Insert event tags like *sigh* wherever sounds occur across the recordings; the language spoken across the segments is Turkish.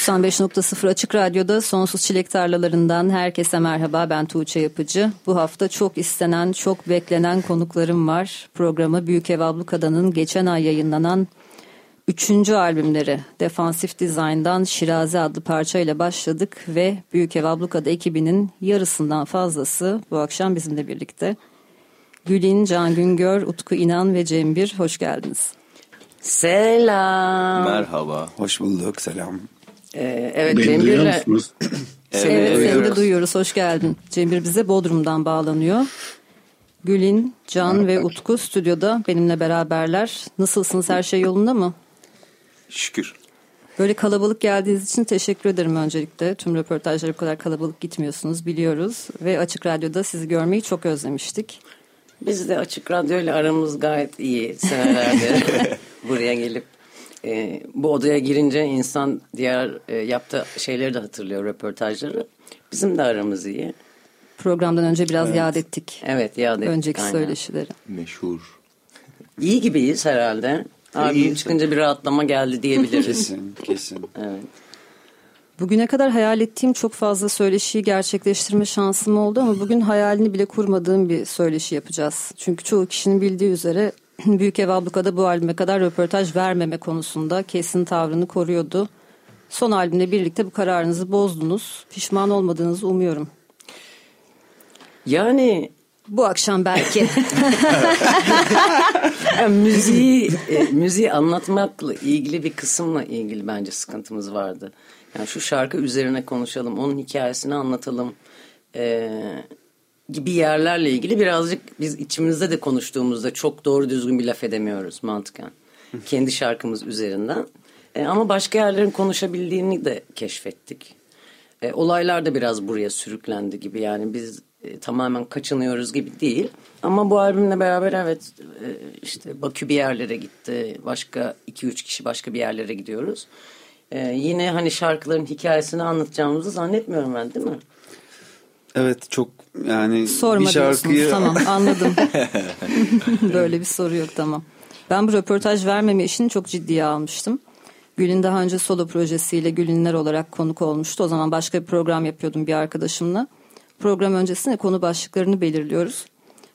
95.0 Açık Radyo'da Sonsuz Çilek Tarlalarından herkese merhaba. Ben Tuğçe Yapıcı. Bu hafta çok istenen, çok beklenen konuklarım var. Programı Büyük Ev Ablukada'nın geçen ay yayınlanan üçüncü albümleri Defansif Design'dan Şirazi adlı parçayla başladık ve Büyük Ev Ablukada ekibinin yarısından fazlası bu akşam bizimle birlikte. Gülin, Can Güngör, Utku İnan ve Cembir hoş geldiniz. Selam. Merhaba. Hoş bulduk. Selam. Ee, evet Beni Cembir'le... *clears throat* evet, evet seni de duyuyoruz. Hoş geldin. Cembir bize Bodrum'dan bağlanıyor. Gül'in, Can Merhaba. ve Utku stüdyoda benimle beraberler. Nasılsınız? Her şey yolunda mı? Şükür. Böyle kalabalık geldiğiniz için teşekkür ederim öncelikle. Tüm röportajlara bu kadar kalabalık gitmiyorsunuz biliyoruz. Ve Açık Radyo'da sizi görmeyi çok özlemiştik. Biz de Açık Radyo ile aramız gayet iyi senelerdir. *laughs* buraya gelip e, bu odaya girince insan diğer e, yaptığı şeyleri de hatırlıyor röportajları. Bizim de aramız iyi. Programdan önce biraz evet. yad ettik. Evet yad ettik. Önceki aynen. söyleşileri. Meşhur. İyi gibiyiz herhalde. Abim çıkınca bir rahatlama geldi diyebiliriz. kesin kesin. *laughs* Evet. Bugüne kadar hayal ettiğim çok fazla söyleşiyi gerçekleştirme şansım oldu ama bugün hayalini bile kurmadığım bir söyleşi yapacağız. Çünkü çoğu kişinin bildiği üzere *clears throat* Büyük Ev Abluka'da bu albüme kadar röportaj vermeme konusunda kesin tavrını koruyordu. Son albümle birlikte bu kararınızı bozdunuz. Pişman olmadığınızı umuyorum. Yani bu akşam belki. *laughs* yani müziği, e, müziği anlatmakla ilgili bir kısımla ilgili bence sıkıntımız vardı. Yani şu şarkı üzerine konuşalım, onun hikayesini anlatalım. Ee, gibi yerlerle ilgili birazcık biz içimizde de konuştuğumuzda çok doğru düzgün bir laf edemiyoruz mantıken. Kendi şarkımız üzerinden. E, ama başka yerlerin konuşabildiğini de keşfettik. E, olaylar da biraz buraya sürüklendi gibi yani biz e, tamamen kaçınıyoruz gibi değil. Ama bu albümle beraber evet e, işte Bakü bir yerlere gitti. Başka iki üç kişi başka bir yerlere gidiyoruz. E, yine hani şarkıların hikayesini anlatacağımızı zannetmiyorum ben değil mi? Evet çok yani Sorma bir şarkıyı... tamam anladım. *laughs* *laughs* Böyle bir soru yok tamam. Ben bu röportaj vermeme işini çok ciddiye almıştım. Gül'ün daha önce solo projesiyle Gül'ünler olarak konuk olmuştu. O zaman başka bir program yapıyordum bir arkadaşımla. Program öncesinde konu başlıklarını belirliyoruz.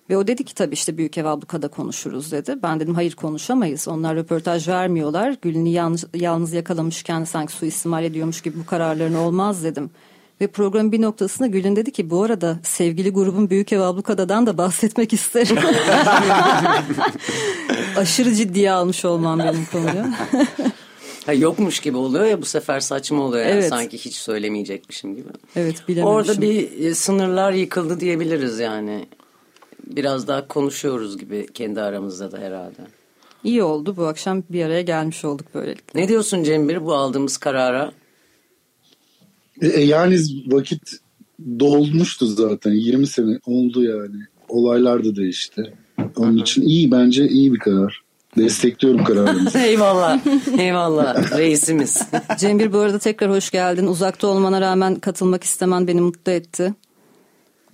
Ve o dedi ki tabii işte Büyük Ev Abluka'da konuşuruz dedi. Ben dedim hayır konuşamayız. Onlar röportaj vermiyorlar. Gül'ünü yalnız, yalnız yakalamışken sanki suistimal ediyormuş gibi bu kararlarını olmaz dedim. Ve programın bir noktasında Gül'ün dedi ki bu arada sevgili grubun Büyük Ev Ablukada'dan da bahsetmek isterim. *laughs* Aşırı ciddiye almış olmam benim konuyu. Ha, yokmuş gibi oluyor ya bu sefer saçma oluyor yani evet. sanki hiç söylemeyecekmişim gibi. Evet bilememişim. Orada bir e, sınırlar yıkıldı diyebiliriz yani. Biraz daha konuşuyoruz gibi kendi aramızda da herhalde. İyi oldu bu akşam bir araya gelmiş olduk böylelikle. Ne diyorsun Cembir bu aldığımız karara? E, e, yani vakit dolmuştu zaten 20 sene oldu yani. Olaylar da değişti. Onun için iyi bence iyi bir karar. Destekliyorum kararınızı. *laughs* eyvallah. Eyvallah. Reisimiz. *laughs* Cembir bu arada tekrar hoş geldin. Uzakta olmana rağmen katılmak istemen beni mutlu etti.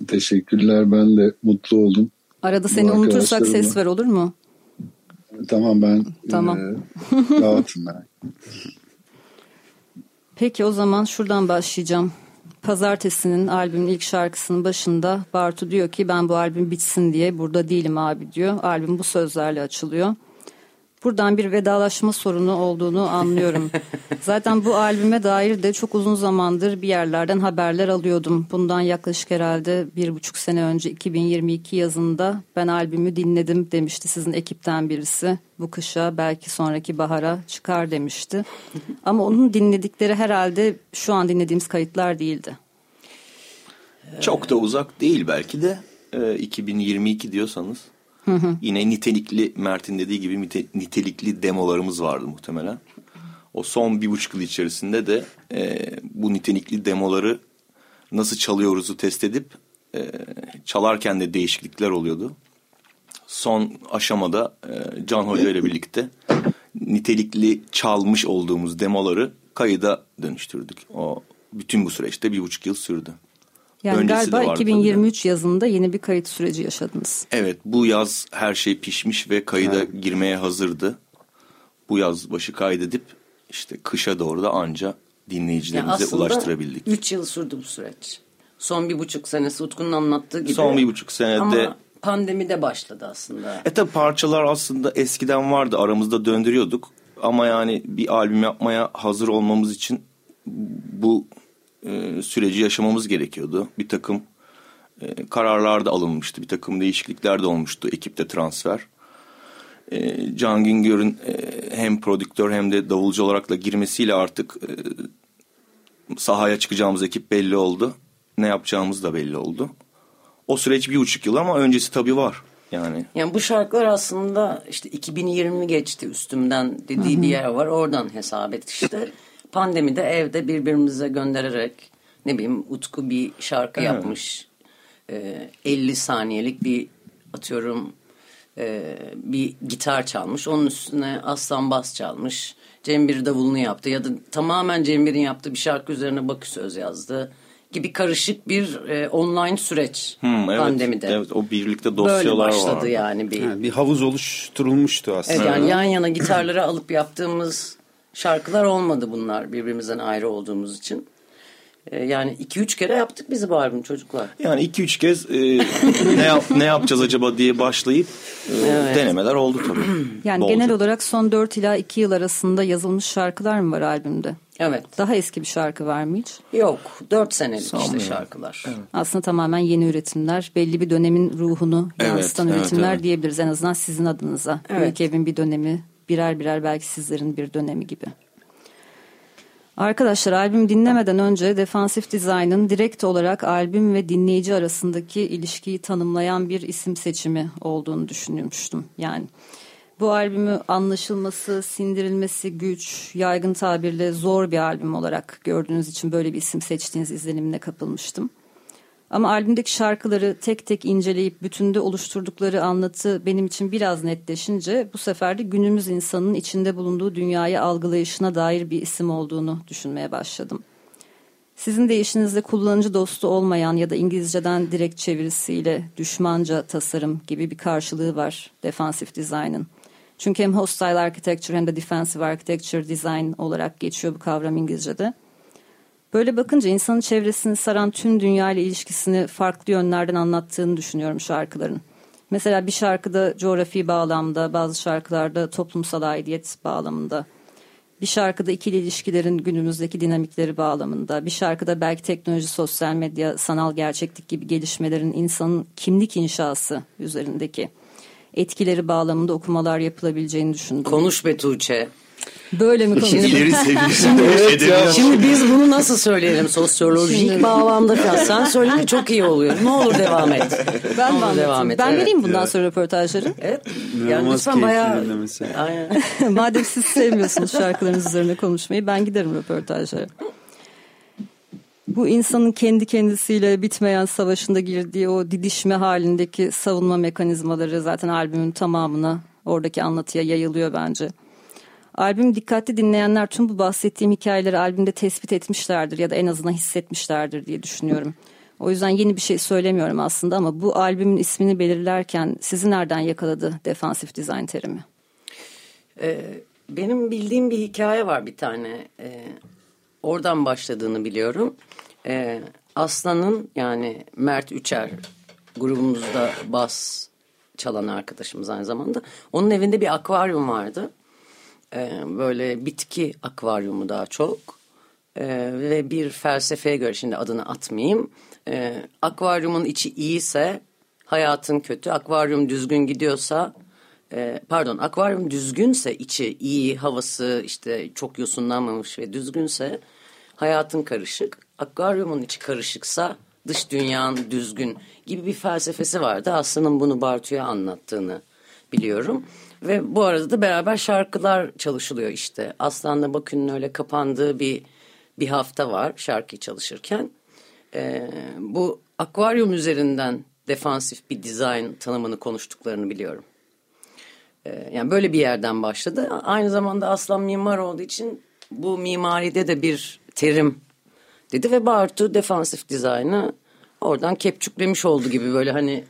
Teşekkürler. Ben de mutlu oldum. Arada seni unutursak ses ver olur mu? Tamam ben. Tamam. E, rahatım ben. *laughs* Peki o zaman şuradan başlayacağım. Pazartesinin albümün ilk şarkısının başında Bartu diyor ki ben bu albüm bitsin diye burada değilim abi diyor. Albüm bu sözlerle açılıyor. Buradan bir vedalaşma sorunu olduğunu anlıyorum. *laughs* Zaten bu albüme dair de çok uzun zamandır bir yerlerden haberler alıyordum. Bundan yaklaşık herhalde bir buçuk sene önce 2022 yazında ben albümü dinledim demişti sizin ekipten birisi. Bu kışa belki sonraki bahara çıkar demişti. *laughs* Ama onun dinledikleri herhalde şu an dinlediğimiz kayıtlar değildi. Çok da uzak değil belki de. Ee, 2022 diyorsanız. Yine nitelikli Mert'in dediği gibi nite- nitelikli demolarımız vardı muhtemelen. O son bir buçuk yıl içerisinde de e, bu nitelikli demoları nasıl çalıyoruzu test edip e, çalarken de değişiklikler oluyordu. Son aşamada e, Can Hoca ile birlikte nitelikli çalmış olduğumuz demoları kayıda dönüştürdük. O bütün bu süreçte bir buçuk yıl sürdü. Yani Öncesi de galiba vardı tabii de. 2023 yazında yeni bir kayıt süreci yaşadınız. Evet bu yaz her şey pişmiş ve kayıda girmeye hazırdı. Bu yaz başı kaydedip işte kışa doğru da anca Yani dinleyicilerimize aslında ulaştırabildik. 3 yıl sürdü bu süreç. Son bir buçuk senesi Utku'nun anlattığı gibi. Son bir buçuk senede Ama pandemide başladı aslında. e tabi parçalar aslında eskiden vardı aramızda döndürüyorduk. Ama yani bir albüm yapmaya hazır olmamız için bu e, süreci yaşamamız gerekiyordu. Bir takım e, kararlar da alınmıştı. Bir takım değişiklikler de olmuştu ekipte transfer. E, Can Güngör'ün e, hem prodüktör hem de davulcu olarak da girmesiyle artık e, sahaya çıkacağımız ekip belli oldu. Ne yapacağımız da belli oldu. O süreç bir buçuk yıl ama öncesi tabii var. Yani Yani bu şarkılar aslında işte 2020 geçti üstümden dediği bir yer var. Oradan hesap et işte. Pandemide evde birbirimize göndererek ne bileyim Utku bir şarkı yapmış. Ee, 50 saniyelik bir atıyorum e, bir gitar çalmış. Onun üstüne Aslan Bas çalmış. Cembir davulunu yaptı ya da tamamen Cembir'in yaptığı bir şarkı üzerine Bakü söz yazdı gibi karışık bir e, online süreç Hmm, evet, pandemide. Evet, o birlikte Böyle dosyalar başladı vardı. yani bir. Yani bir havuz oluşturulmuştu aslında. Evet, yani yan yana gitarları alıp yaptığımız şarkılar olmadı bunlar birbirimizden ayrı olduğumuz için. Ee, yani iki üç kere yaptık bizi bu albüm çocuklar. Yani iki üç kez e, *laughs* ne yap, ne yapacağız acaba diye başlayıp e, denemeler oldu tabii. *clears throat* Yani Bolca. genel olarak son 4 ila 2 yıl arasında yazılmış şarkılar mı var albümde? Evet. Daha eski bir şarkı var mı hiç? Yok. Dört senelik işte şarkılar. Aslında tamamen yeni üretimler. Belli bir dönemin ruhunu Evet, yansıtan evet, üretimler evet. diyebiliriz. En azından sizin adınıza. Evet. Büyük evin bir dönemi, birer birer belki sizlerin bir dönemi gibi. Arkadaşlar albüm dinlemeden önce Defansif Design'ın direkt olarak albüm ve dinleyici arasındaki ilişkiyi tanımlayan bir isim seçimi olduğunu düşünmüştüm. Yani bu albümü anlaşılması, sindirilmesi güç, yaygın tabirle zor bir albüm olarak gördüğünüz için böyle bir isim seçtiğiniz izlenimine kapılmıştım. Ama albümdeki şarkıları tek tek inceleyip bütünde oluşturdukları anlatı benim için biraz netleşince bu sefer de günümüz insanının içinde bulunduğu dünyayı algılayışına dair bir isim olduğunu düşünmeye başladım. Sizin deyişinizde kullanıcı dostu olmayan ya da İngilizceden direkt çevirisiyle düşmanca tasarım gibi bir karşılığı var defansif design'ın. Çünkü hem hostile architecture hem de defensive architecture design olarak geçiyor bu kavram İngilizce'de. Böyle bakınca insanın çevresini saran tüm dünya ile ilişkisini farklı yönlerden anlattığını düşünüyorum şarkıların. Mesela bir şarkıda coğrafi bağlamda, bazı şarkılarda toplumsal aidiyet bağlamında. Bir şarkıda ikili ilişkilerin günümüzdeki dinamikleri bağlamında. Bir şarkıda belki teknoloji, sosyal medya, sanal gerçeklik gibi gelişmelerin insanın kimlik inşası üzerindeki etkileri bağlamında okumalar yapılabileceğini düşündüm. Konuş be Tuğçe. Böyle mi konuşuyoruz? İleri seviyesi edebiyat. *laughs* Şimdi biz bunu nasıl söyleyelim sosyolojik bağlamda falan. Sen söyle çok iyi oluyor. Ne olur devam et. Ben Ne olur anlatayım? Ben evet. vereyim bundan sonra röportajları. Evet. Yani İnanılmaz lütfen bayağı... *laughs* Aynen. *laughs* Madem siz sevmiyorsunuz şarkılarınız üzerine konuşmayı ben giderim röportajlara. Bu insanın kendi kendisiyle bitmeyen savaşında girdiği o didişme halindeki savunma mekanizmaları zaten albümün tamamına oradaki anlatıya yayılıyor bence. Albüm dikkatli dinleyenler tüm bu bahsettiğim hikayeleri albümde tespit etmişlerdir ya da en azından hissetmişlerdir diye düşünüyorum. O yüzden yeni bir şey söylemiyorum aslında ama bu albümün ismini belirlerken sizi nereden yakaladı defansif design terimi? Ee, benim bildiğim bir hikaye var bir tane. Ee, oradan başladığını biliyorum. Ee, Aslan'ın yani Mert Üçer grubumuzda bas çalan arkadaşımız aynı zamanda. Onun evinde bir akvaryum vardı. Ee, böyle bitki akvaryumu daha çok. Ee, ve bir felsefeye göre şimdi adını atmayayım. Ee, akvaryumun içi iyiyse hayatın kötü. Akvaryum düzgün gidiyorsa e, pardon akvaryum düzgünse içi iyi havası işte çok yosunlanmamış ve düzgünse hayatın karışık. Akvaryumun içi karışıksa dış dünyanın düzgün gibi bir felsefesi vardı. Aslı'nın bunu Bartu'ya anlattığını biliyorum. Ve bu arada da beraber şarkılar çalışılıyor işte. Aslan'la Bakü'nün öyle kapandığı bir bir hafta var şarkıyı çalışırken. Ee, bu akvaryum üzerinden defansif bir dizayn tanımını konuştuklarını biliyorum. Ee, yani böyle bir yerden başladı. Aynı zamanda Aslan mimar olduğu için bu mimaride de bir terim dedi ve Bartu defansif dizaynı oradan kepçüklemiş oldu gibi böyle hani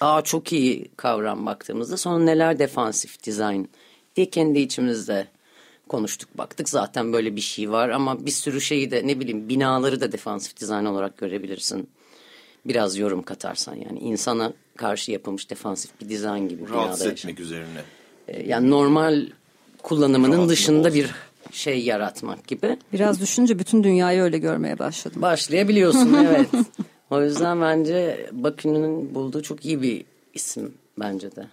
aa çok iyi kavram baktığımızda sonra neler defansif dizayn diye kendi içimizde konuştuk baktık zaten böyle bir şey var ama bir sürü şeyi de ne bileyim binaları da defansif dizayn olarak görebilirsin. Biraz yorum katarsan yani insana karşı yapılmış defansif bir dizayn gibi. Rahatsız etmek üzerine. Ee, Yani normal kullanımının Rahatlık dışında olsun. bir şey yaratmak gibi. Biraz düşünce bütün dünyayı öyle görmeye başladım. Başlayabiliyorsun evet. *laughs* O yüzden bence Bakü'nün bulduğu çok iyi bir isim bence de.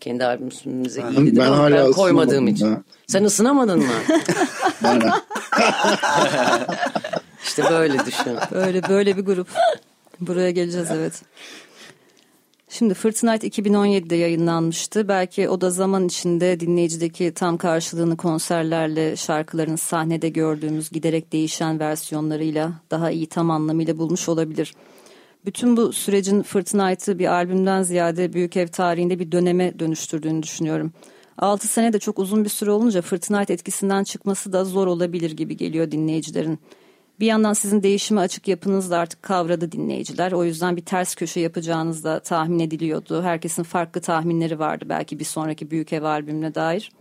Kendi albümümüze iyi Ben- dedim ben hala ben koymadığım için. ya. Sen ısınamadın mı? *laughs* İşte böyle düşün. Böyle böyle bir grup. Buraya geleceğiz evet. Şimdi Fırtınayt 2017'de yayınlanmıştı. Belki o da zaman içinde dinleyicideki tam karşılığını konserlerle şarkıların sahnede gördüğümüz giderek değişen versiyonlarıyla daha iyi tam anlamıyla bulmuş olabilir. Bütün bu sürecin Fırtınayt'ı bir albümden ziyade Büyük Ev tarihinde bir döneme dönüştürdüğünü düşünüyorum. 6 sene de çok uzun bir süre olunca Fırtınayt etkisinden çıkması da zor olabilir gibi geliyor dinleyicilerin. Bir yandan sizin değişime açık yapınız da artık kavradı dinleyiciler. O yüzden bir ters köşe yapacağınız da tahmin ediliyordu. Herkesin farklı tahminleri vardı belki bir sonraki Büyük Ev albümüne dair.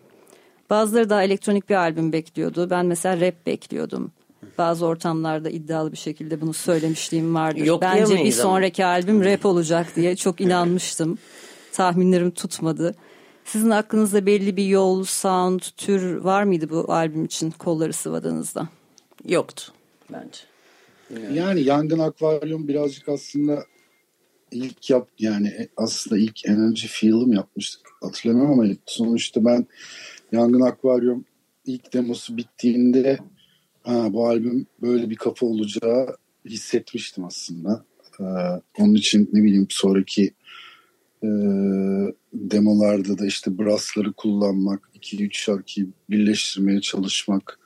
Bazıları daha elektronik bir albüm bekliyordu. Ben mesela rap bekliyordum. Bazı ortamlarda iddialı bir şekilde bunu söylemişliğim vardır. Yok Bence bir diyemeyiz ama. sonraki albüm rap olacak diye çok inanmıştım. Tahminlerim tutmadı. Sizin aklınızda belli bir yol, sound, tür var mıydı bu albüm için kolları sıvadığınızda? Yoktu bence. Yani Yangın Akvaryum birazcık aslında ilk yap yani aslında ilk Energy Field'ım yapmıştık. Hatırlamıyorum ama sonuçta ben Yangın Akvaryum ilk demosu bittiğinde ha, bu albüm böyle bir kafa olacağı hissetmiştim aslında. Ee, onun için ne bileyim sonraki e, demolarda da işte brassları kullanmak, 2-3 şarkıyı birleştirmeye çalışmak,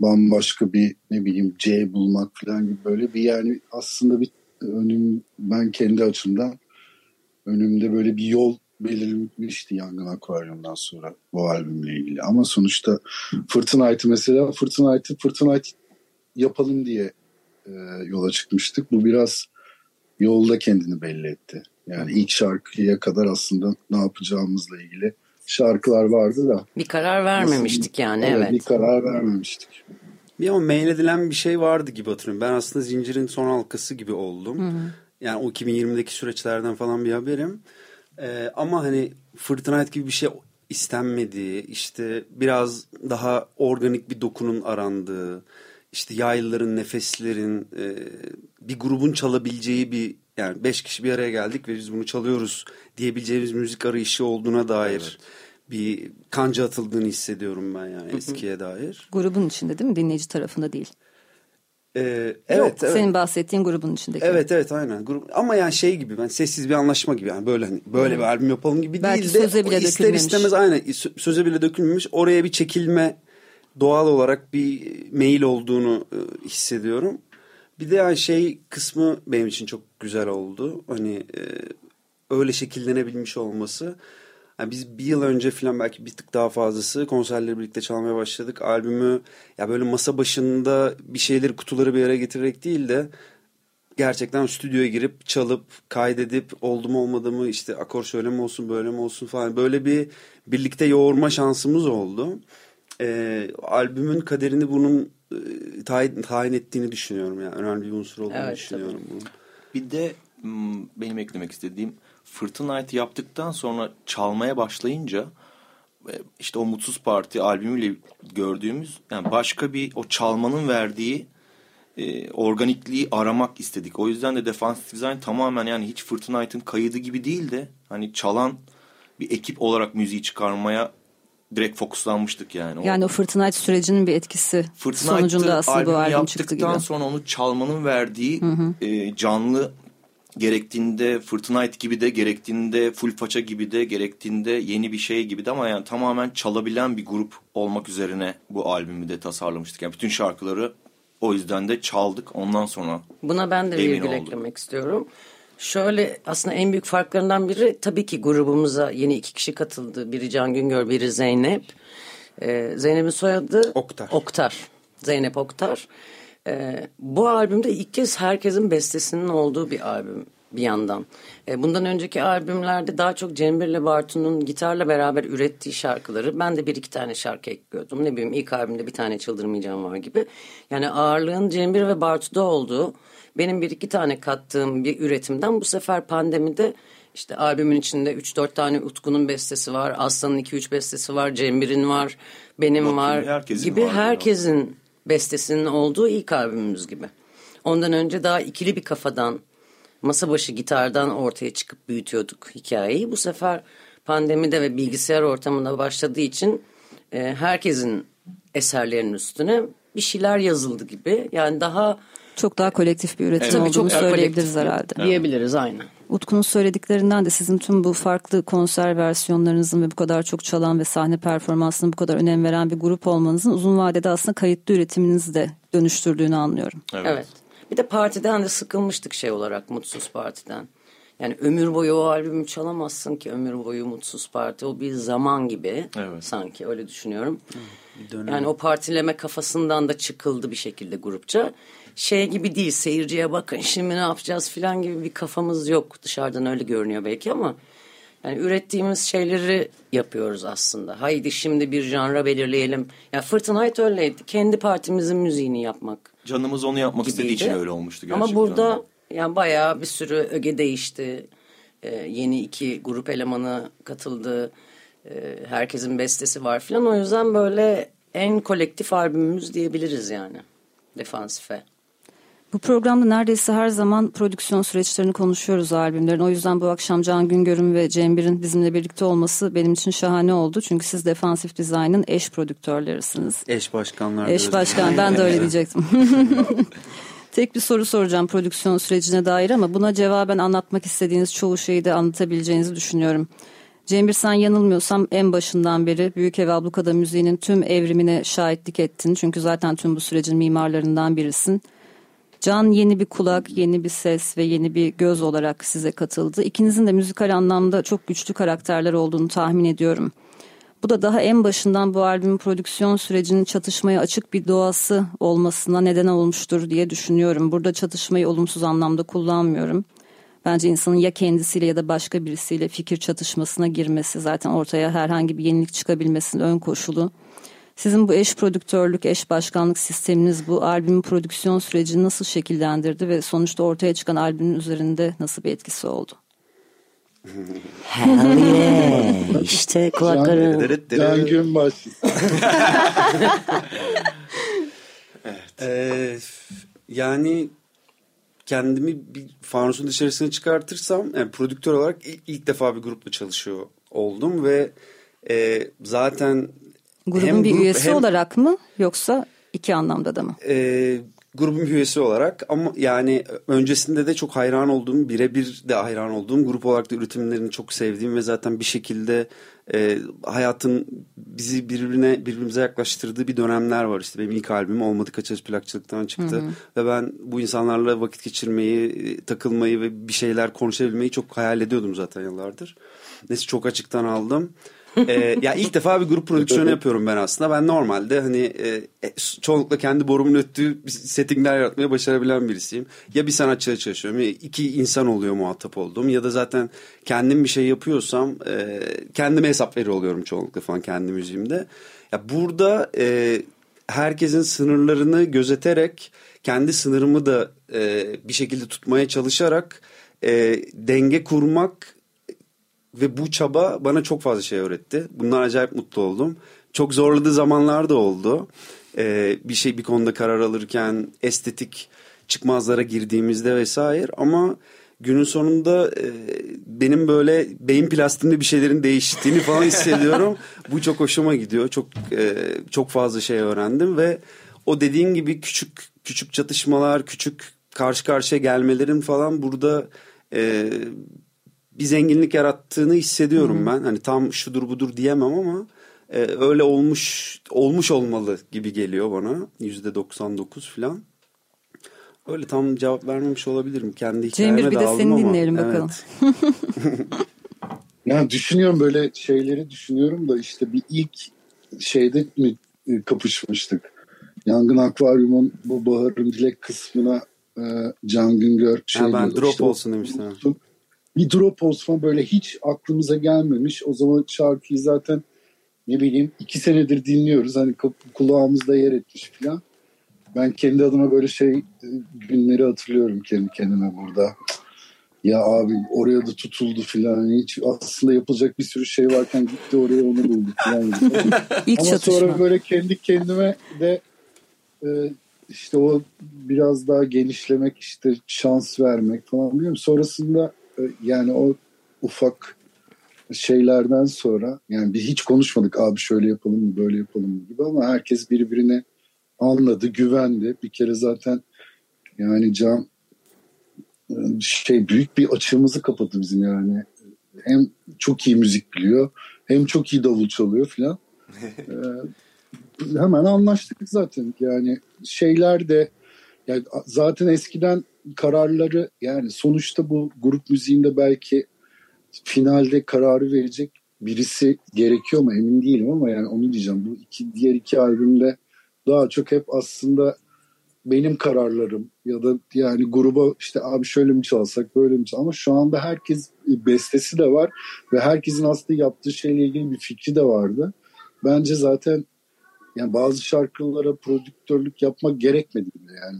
bambaşka bir ne bileyim C bulmak falan gibi böyle bir yani aslında bir önüm ben kendi açımdan önümde böyle bir yol belirmişti Yangın Akvaryum'dan sonra bu albümle ilgili. Ama sonuçta Fırtınayt'ı mesela Fırtınayt'ı Fırtınayt yapalım diye e, yola çıkmıştık. Bu biraz yolda kendini belli etti. Yani ilk şarkıya kadar aslında ne yapacağımızla ilgili şarkılar vardı da. Bir karar vermemiştik yani evet. Bir karar vermemiştik. Bir ama mail edilen bir şey vardı gibi hatırlıyorum. Ben aslında zincirin son halkası gibi oldum. Yani o 2020'deki süreçlerden falan bir haberim. Ee, ama hani Fırtınayt gibi bir şey istenmediği, işte biraz daha organik bir dokunun arandığı, işte yaylıların, nefeslerin, e, bir grubun çalabileceği bir yani beş kişi bir araya geldik ve biz bunu çalıyoruz diyebileceğimiz müzik arayışı olduğuna dair bir kanca atıldığını hissediyorum ben yani eskiye dair. Grubun içinde değil mi? Dinleyici tarafında değil. Ee, Yok, evet, evet. Senin bahsettiğin grubun içindeki. Evet evet aynen. Grup ama yani şey gibi ben sessiz bir anlaşma gibi yani böyle hani böyle bir albüm yapalım gibi Belki değil de söze bile ister dökülmemiş. istemez aynen sö- söze bile dökülmemiş oraya bir çekilme doğal olarak bir meyil olduğunu e, hissediyorum. Bir de yani şey kısmı benim için çok güzel oldu. Hani e, öyle şekillenebilmiş olması. Yani biz bir yıl önce falan belki bir tık daha fazlası konserleri birlikte çalmaya başladık. Albümü ya böyle masa başında bir şeyleri kutuları bir yere getirerek değil de gerçekten stüdyoya girip çalıp kaydedip oldu mu olmadı mı işte akor şöyle mi olsun böyle mi olsun falan böyle bir birlikte yoğurma şansımız oldu. Ee, albümün kaderini bunun tayin, tayin ettiğini düşünüyorum yani önemli bir unsur olduğunu Evet, düşünüyorum bunun. Bir de benim eklemek istediğim Fırtına Night yaptıktan sonra çalmaya başlayınca e, işte o Mutsuz Parti albümüyle gördüğümüz yani başka bir o çalmanın verdiği e, organikliği aramak istedik. O yüzden de Defensive Design tamamen yani hiç Fırtına Night'ın kaydı gibi değil de hani çalan bir ekip olarak müziği çıkarmaya direkt fokuslanmıştık yani. Yani o Fırtına sürecinin bir etkisi Fırtına sonucunda aslında bu albüm çıktı gibi. Yaptıktan sonra onu çalmanın verdiği hı hı. E, canlı gerektiğinde Fırtına gibi de gerektiğinde Full Faça gibi de gerektiğinde yeni bir şey gibi de ama yani tamamen çalabilen bir grup olmak üzerine bu albümü de tasarlamıştık. Yani bütün şarkıları o yüzden de çaldık ondan sonra Buna ben de virgül eklemek istiyorum. Şöyle aslında en büyük farklarından biri tabii ki grubumuza yeni iki kişi katıldı. Biri Can Güngör, biri Zeynep. Ee, Zeynep'in soyadı Oktar. Oktar. Zeynep Oktar. Ee, bu albümde ilk kez herkesin bestesinin olduğu bir albüm bir yandan. Ee, bundan önceki albümlerde daha çok Cembir'le Bartu'nun gitarla beraber ürettiği şarkıları ben de bir iki tane şarkı ekliyordum. Ne bileyim ilk albümde bir tane Çıldırmayacağım var gibi. Yani ağırlığın Cembir ve Bartu'da olduğu benim bir iki tane kattığım bir üretimden bu sefer pandemide işte albümün içinde 3-4 tane Utku'nun bestesi var. Aslan'ın 2-3 bestesi var. Cembir'in var. Benim Bakayım, var. Herkesin gibi var herkesin ya. bestesinin olduğu ilk albümümüz gibi. Ondan önce daha ikili bir kafadan masa başı gitardan ortaya çıkıp büyütüyorduk hikayeyi. Bu sefer pandemide ve bilgisayar ortamında başladığı için e, herkesin eserlerinin üstüne bir şeyler yazıldı gibi. Yani daha çok daha kolektif bir üretim evet. olduğunu çok söyleyebiliriz herhalde. Diyebiliriz aynen. Utku'nun söylediklerinden de sizin tüm bu farklı konser versiyonlarınızın ve bu kadar çok çalan ve sahne performansına bu kadar önem veren bir grup olmanızın uzun vadede aslında kayıtlı üretiminizi de dönüştürdüğünü anlıyorum. Evet. evet. Bir de partiden de sıkılmıştık şey olarak Mutsuz Parti'den. Yani ömür boyu o albümü çalamazsın ki ömür boyu Mutsuz Parti. O bir zaman gibi evet. sanki öyle düşünüyorum. Yani o partileme kafasından da çıkıldı bir şekilde grupça şey gibi değil seyirciye bakın şimdi ne yapacağız filan gibi bir kafamız yok. Dışarıdan öyle görünüyor belki ama yani ürettiğimiz şeyleri yapıyoruz aslında. Haydi şimdi bir janra belirleyelim. Ya yani Fırtınayt öyleydi. Kendi partimizin müziğini yapmak. Canımız onu yapmak gibiydi. istediği için öyle olmuştu gerçekten. Ama burada yani bayağı bir sürü öge değişti. Ee, yeni iki grup elemanı katıldı. Ee, herkesin bestesi var filan. O yüzden böyle en kolektif albümümüz diyebiliriz yani. Defansife. Bu programda neredeyse her zaman prodüksiyon süreçlerini konuşuyoruz albümlerin. O yüzden bu akşam Can Güngör'ün ve Cembir'in bizimle birlikte olması benim için şahane oldu. Çünkü siz Defansif Design'ın eş prodüktörlerisiniz. Eş başkanlar. Eş başkan ben de öyle diyecektim. *laughs* Tek bir soru soracağım prodüksiyon sürecine dair ama buna cevaben anlatmak istediğiniz çoğu şeyi de anlatabileceğinizi düşünüyorum. Cembir sen yanılmıyorsam en başından beri Büyük Ev Ablukada müziğinin tüm evrimine şahitlik ettin. Çünkü zaten tüm bu sürecin mimarlarından birisin. Can yeni bir kulak, yeni bir ses ve yeni bir göz olarak size katıldı. İkinizin de müzikal anlamda çok güçlü karakterler olduğunu tahmin ediyorum. Bu da daha en başından bu albümün prodüksiyon sürecinin çatışmaya açık bir doğası olmasına neden olmuştur diye düşünüyorum. Burada çatışmayı olumsuz anlamda kullanmıyorum. Bence insanın ya kendisiyle ya da başka birisiyle fikir çatışmasına girmesi zaten ortaya herhangi bir yenilik çıkabilmesinin ön koşulu. Sizin bu eş prodüktörlük, eş başkanlık sisteminiz bu albümün prodüksiyon sürecini nasıl şekillendirdi ve sonuçta ortaya çıkan albümün üzerinde nasıl bir etkisi oldu? Hell yeah. *laughs* İşte kulakları. Can Günbaş. *laughs* evet. Ee, yani kendimi bir fanusun dışarısına çıkartırsam yani prodüktör olarak ilk, ilk defa bir grupla çalışıyor oldum ve e, zaten Grubun hem bir grup, üyesi hem, olarak mı yoksa iki anlamda da mı? E, grubun bir üyesi olarak ama yani öncesinde de çok hayran olduğum birebir de hayran olduğum grup olarak da üretimlerini çok sevdiğim ve zaten bir şekilde e, hayatın bizi birbirine birbirimize yaklaştırdığı bir dönemler var işte benim ilk albümüm olmadı kaçarız plakçılıktan çıktı hı hı. ve ben bu insanlarla vakit geçirmeyi takılmayı ve bir şeyler konuşabilmeyi çok hayal ediyordum zaten yıllardır. Neyse çok açıktan aldım ee, ya ilk defa bir grup prodüksiyonu yapıyorum ben aslında. Ben normalde hani e, e çoğunlukla kendi borumun öttüğü settingler yaratmaya başarabilen birisiyim. Ya bir sanatçıyla çalışıyorum ya iki insan oluyor muhatap olduğum ya da zaten kendim bir şey yapıyorsam e, kendime hesap veriyor oluyorum çoğunlukla falan kendi müziğimde. Ya burada e, herkesin sınırlarını gözeterek kendi sınırımı da e, bir şekilde tutmaya çalışarak e, denge kurmak ve bu çaba bana çok fazla şey öğretti. Bundan acayip mutlu oldum. Çok zorladığı zamanlar da oldu. Ee, bir şey bir konuda karar alırken estetik çıkmazlara girdiğimizde vesaire ama günün sonunda e, benim böyle beyin plastiğimde bir şeylerin değiştiğini falan *laughs* hissediyorum. Bu çok hoşuma gidiyor. Çok e, çok fazla şey öğrendim ve o dediğin gibi küçük küçük çatışmalar, küçük karşı karşıya gelmelerin falan burada e, bir zenginlik yarattığını hissediyorum hmm. ben. Hani tam şudur budur diyemem ama e, öyle olmuş olmuş olmalı gibi geliyor bana. Yüzde 99 falan. Öyle tam cevap vermemiş olabilirim. Kendi hikayeme Cemil bir de seni ama. dinleyelim bakalım. *laughs* Evet. yani düşünüyorum böyle şeyleri düşünüyorum da işte bir ilk şeyde mi e, kapışmıştık? Yangın Akvaryum'un bu Bahar'ın Dilek kısmına e, Can Güngör şey ha, ben diyordu, drop işte olsun demiştim. Bir drop olsun böyle hiç aklımıza gelmemiş. O zaman şarkıyı zaten ne bileyim iki senedir dinliyoruz. Hani kulağımızda yer etmiş falan. Ben kendi adıma böyle şey e, günleri hatırlıyorum kendi kendime burada. Ya abi oraya da tutuldu filan. Hiç aslında yapılacak bir sürü şey varken gitti oraya onu buldu filan. *laughs* İlk Ama çatışma. sonra böyle kendi kendime de e, işte o biraz daha genişlemek işte şans vermek falan biliyorum. Sonrasında yani o ufak şeylerden sonra yani bir hiç konuşmadık abi şöyle yapalım mı böyle yapalım mı gibi ama herkes birbirine anladı, güvendi. Bir kere zaten yani Can e, şey büyük bir açığımızı kapadı bizim yani. Hem çok iyi müzik biliyor, hem çok iyi davul çalıyor filan. *laughs* ee, hemen anlaştık zaten. Yani şeyler de yani zaten eskiden kararları yani sonuçta bu grup müziğinde belki finalde kararı verecek birisi gerekiyor mu emin değilim ama yani onu diyeceğim. Bu iki, diğer iki albümde daha çok hep aslında benim kararlarım ya da yani gruba işte abi şöyle mi çalsak böyle mi çalsak ama şu anda herkes bestesi de var ve herkesin aslında yaptığı şeyle ilgili bir fikri de vardı. Bence zaten yani bazı şarkılara prodüktörlük yapmak gerekmedi yani.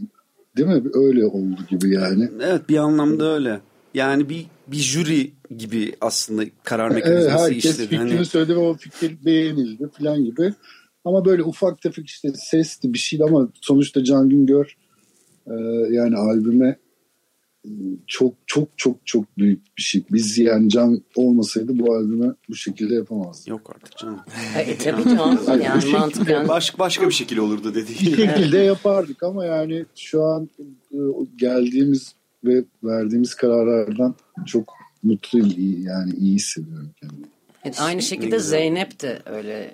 Değil mi? Öyle oldu gibi yani. Evet bir anlamda öyle. Yani bir bir jüri gibi aslında karar mekanizması evet, herkes işledi. fikrini hani... söyledi ve o fikir beğenildi falan gibi. Ama böyle ufak tefek işte sesti bir şeydi ama sonuçta Can Güngör e, yani albüme çok çok çok çok büyük bir şey. Biz yani Can olmasaydı bu albümü bu şekilde yapamazdık. Yok artık canım. E, tabii canım. Yani yani bu mantıken. Baş, başka bir şekilde olurdu Bir dediğin. şekilde yapardık ama yani şu an e, geldiğimiz ve verdiğimiz kararlardan çok mutluyum. yani iyi hissediyorum kendimi. Evet, aynı şekilde Zeynep de öyle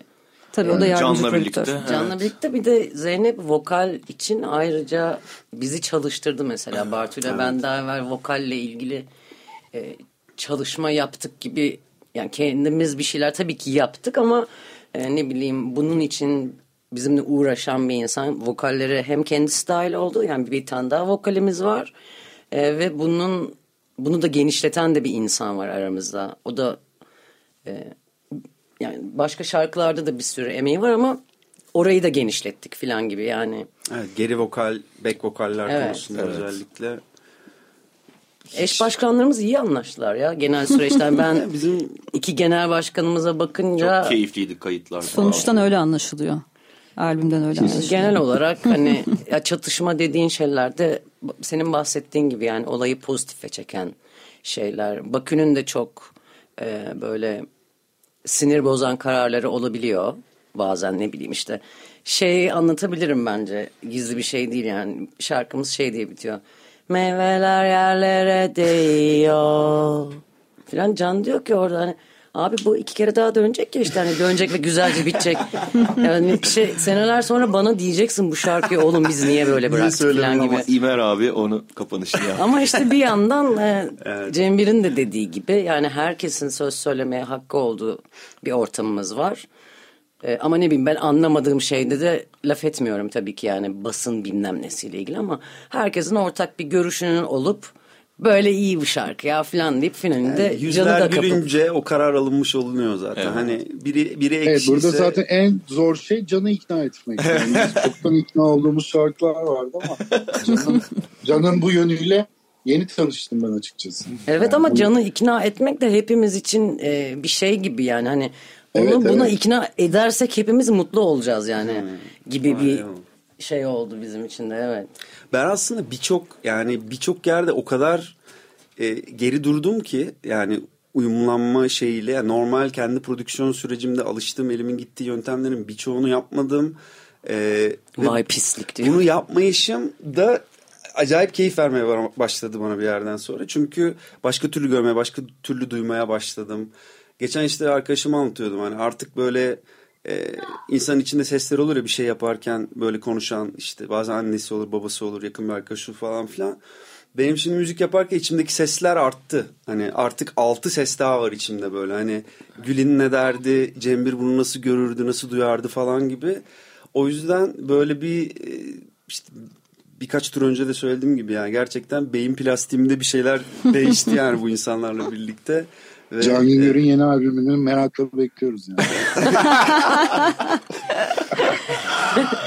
Tabii o da yardımcı Can'la birlikte. Can'la Evet. birlikte bir de Zeynep vokal için ayrıca bizi çalıştırdı mesela. Bartu'yla ben daha evvel vokalle ilgili e, çalışma yaptık gibi yani kendimiz bir şeyler tabii ki yaptık ama e, ne bileyim bunun için bizimle uğraşan bir insan vokallere hem kendisi dahil oldu yani bir tane daha vokalimiz var E, ve bunun bunu da genişleten de bir insan var aramızda. O da e, yani başka şarkılarda da bir sürü emeği var ama orayı da genişlettik falan gibi yani. Evet, geri vokal, back vokaller Evet. konusunda Evet. özellikle. Eş başkanlarımız iyi anlaştılar ya genel süreçten. Ben *laughs* Bizim iki genel başkanımıza bakınca Çok keyifliydi kayıtlar. Sonuçtan öyle anlaşılıyor. Albümden öyle anlaşılıyor. genel olarak *laughs* hani ya çatışma dediğin şeylerde senin bahsettiğin gibi yani olayı pozitife çeken şeyler. Bakü'nün de çok e, böyle sinir bozan kararları olabiliyor. Bazen ne bileyim işte şey anlatabilirim bence gizli bir şey değil yani şarkımız şey diye bitiyor. Meyveler yerlere değiyor. Filan Can diyor ki orada hani abi bu iki kere daha dönecek ya işte hani dönecek ve güzelce bitecek. *laughs* Yani şey seneler sonra bana diyeceksin bu şarkıyı oğlum biz niye böyle bıraktık falan gibi. Ama İmer abi onu kapanışını yaptı. Ama işte bir yandan e, *laughs* Cem Bir'in de dediği gibi yani herkesin söz söylemeye hakkı olduğu bir ortamımız var. E, ama ne bileyim ben anlamadığım şeyde de laf etmiyorum tabii ki yani basın bilmem nesiyle ilgili ama herkesin ortak bir görüşünün olup böyle iyi bu şarkı ya falan deyip finalinde canı da yüzler kapıp. gülünce o karar alınmış olunuyor zaten. Evet. Hani biri biri Evet ekşiyse burada zaten en zor şey Can'ı ikna etmek. *laughs* Yani çoktan ikna olduğumuz şarkılar vardı ama Can'ın, Can'ın bu yönüyle Yeni tanıştım ben açıkçası. Evet Yani ama bu- Can'ı ikna etmek de hepimiz için e, bir şey gibi yani hani onu Evet, buna evet. ikna edersek hepimiz mutlu olacağız yani gibi bir Aynen. Şey oldu bizim için de evet. Ben aslında birçok yani birçok yerde o kadar e, geri durdum ki yani uyumlanma şeyiyle yani normal kendi prodüksiyon sürecimde alıştığım elimin gittiği yöntemlerin birçoğunu yapmadım. E, Vay pislik diyor. bunu yapmayışım da acayip keyif vermeye başladı bana bir yerden sonra. Çünkü başka türlü görmeye, başka türlü duymaya başladım. Geçen işte arkadaşıma anlatıyordum hani artık böyle e, insanın içinde sesler olur ya bir şey yaparken böyle konuşan işte bazen annesi olur, babası olur, yakın bir arkadaşı falan filan. Benim şimdi müzik yaparken içimdeki sesler arttı. Hani artık altı ses daha var içimde böyle. Hani Gül'in ne derdi, Cembir bunu nasıl görürdü, nasıl duyardı falan gibi. O yüzden böyle bir e, işte birkaç tur önce de söylediğim gibi yani gerçekten beyin plastiğimde bir şeyler *laughs* değişti yani bu insanlarla birlikte. Ve, Can Güngör'ün yeni albümünü merakla bekliyoruz yani. *laughs*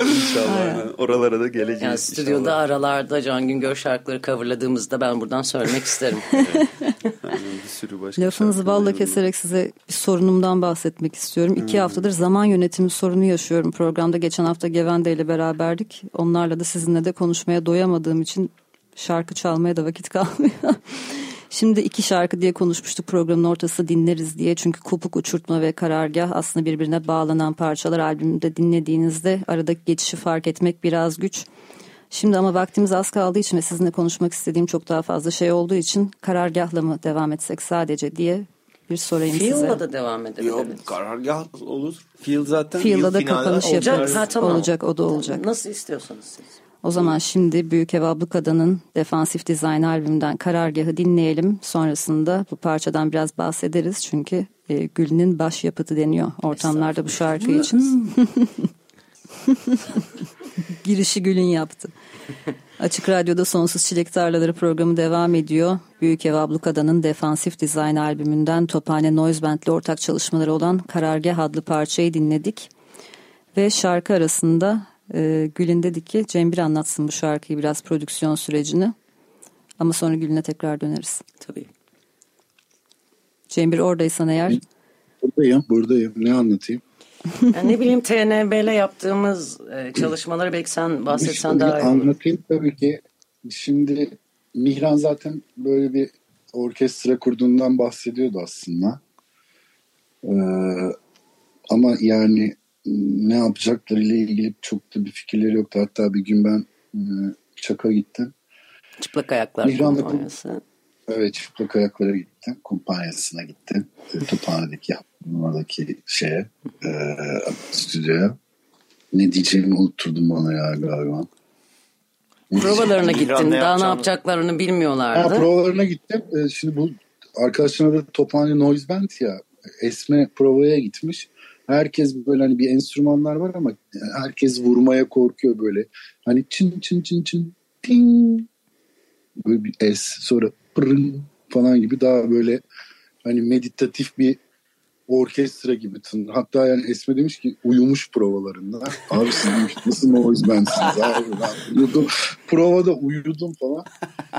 İnşallah aynen. oralara da geleceğiz. Yani stüdyoda inşallah. aralarda Can Güngör şarkıları coverladığımızda ben buradan söylemek isterim. *laughs* Aynen, bir sürü başka Lafınızı balla keserek size bir sorunumdan bahsetmek istiyorum. Hmm. İki haftadır zaman yönetimi sorunu yaşıyorum programda. Geçen hafta Gevende ile beraberdik. Onlarla da sizinle de konuşmaya doyamadığım için şarkı çalmaya da vakit kalmıyor. Şimdi iki şarkı diye konuşmuştuk programın ortası dinleriz diye. Çünkü kopuk uçurtma ve karargah aslında birbirine bağlanan parçalar albümde dinlediğinizde aradaki geçişi fark etmek biraz güç. Şimdi ama vaktimiz az kaldığı için ve sizinle konuşmak istediğim çok daha fazla şey olduğu için karargahla mı devam etsek sadece diye bir sorayım size. Fiyon'la da devam edebiliriz. Yok karargah olur. Feel zaten Field'a da kapanış olacak. yaparız. Ha, tamam. Olacak o da olacak. Nasıl istiyorsanız siz. O zaman şimdi Büyük Ev Ablukada'nın Defansif Design albümünden Karargahı dinleyelim. Sonrasında bu parçadan biraz bahsederiz. Çünkü e, Gül'ün başyapıtı deniyor ortamlarda bu şarkı için. *laughs* Girişi Gül'ün yaptı. Açık Radyo'da Sonsuz Çilek Tarlaları programı devam ediyor. Büyük Ev Ablukada'nın Defansif Design albümünden Tophane Noise Band'le ortak çalışmaları olan Karargah adlı parçayı dinledik. Ve şarkı arasında e, Gül'ün dedi ki Cembir anlatsın bu şarkıyı biraz prodüksiyon sürecini. Ama sonra Gül'üne tekrar döneriz. Tabii. Cembir oradaysan eğer Buradayım, buradayım. Ne anlatayım? Yani ne bileyim TNB'le yaptığımız e, çalışmaları belki sen bahsetsen Şimdi daha iyi olur. Anlatayım tabii ki. Şimdi Mihran zaten böyle bir orkestra kurduğundan bahsediyordu aslında. Ee, ama yani ne yapacaklarıyla ilgili çok da bir fikirleri yoktu. Hatta bir gün ben e, Çak'a gittim. Çıplak ayaklar Mihran'la kumpanyası. Evet çıplak ayaklara gittim. Kumpanyasına gittim. E, Tophane'deki oradaki şeye e, stüdyoya. Ne diyeceğimi unutturdum bana ya galiba. Provalarına gittin. ne Daha ne yapacaklarını Ha, bilmiyorlardı. provalarına gittim. E, şimdi bu arkadaşların adı Tophane Noise Band ya. Esme provaya gitmiş. Herkes böyle hani bir enstrümanlar var ama herkes vurmaya korkuyor böyle. Hani çın çın çın çın ting böyle bir es sonra pırın falan gibi daha böyle hani meditatif bir orkestra gibi tın. Hatta yani Esme demiş ki uyumuş provalarında. *laughs* Abi siz demiş, nasıl noise bandsiniz abi ben uyudum. Provada uyudum falan.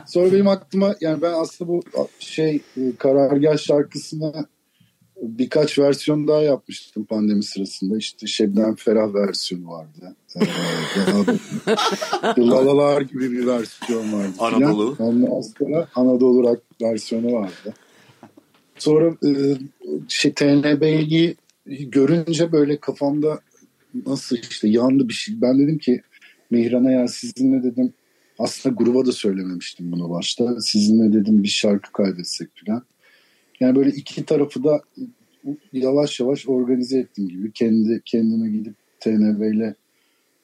Sonra benim aklıma yani ben aslında bu şey e, karargah şarkısına birkaç versiyon daha yapmıştım pandemi sırasında. İşte Şebnem Ferah versiyonu vardı. Ee, Lalalar gibi bir versiyon vardı. Anadolu. Ondan sonra Anadolu rock versiyonu vardı. Sonra e, şey, TNB'yi görünce böyle kafamda nasıl işte yandı bir şey. Ben dedim ki Mihran'a ya sizinle dedim aslında gruba da söylememiştim bunu başta. Sizinle dedim bir şarkı kaydetsek falan. Yani böyle iki tarafı da yavaş yavaş organize ettim gibi. Kendi kendime gidip TNB ile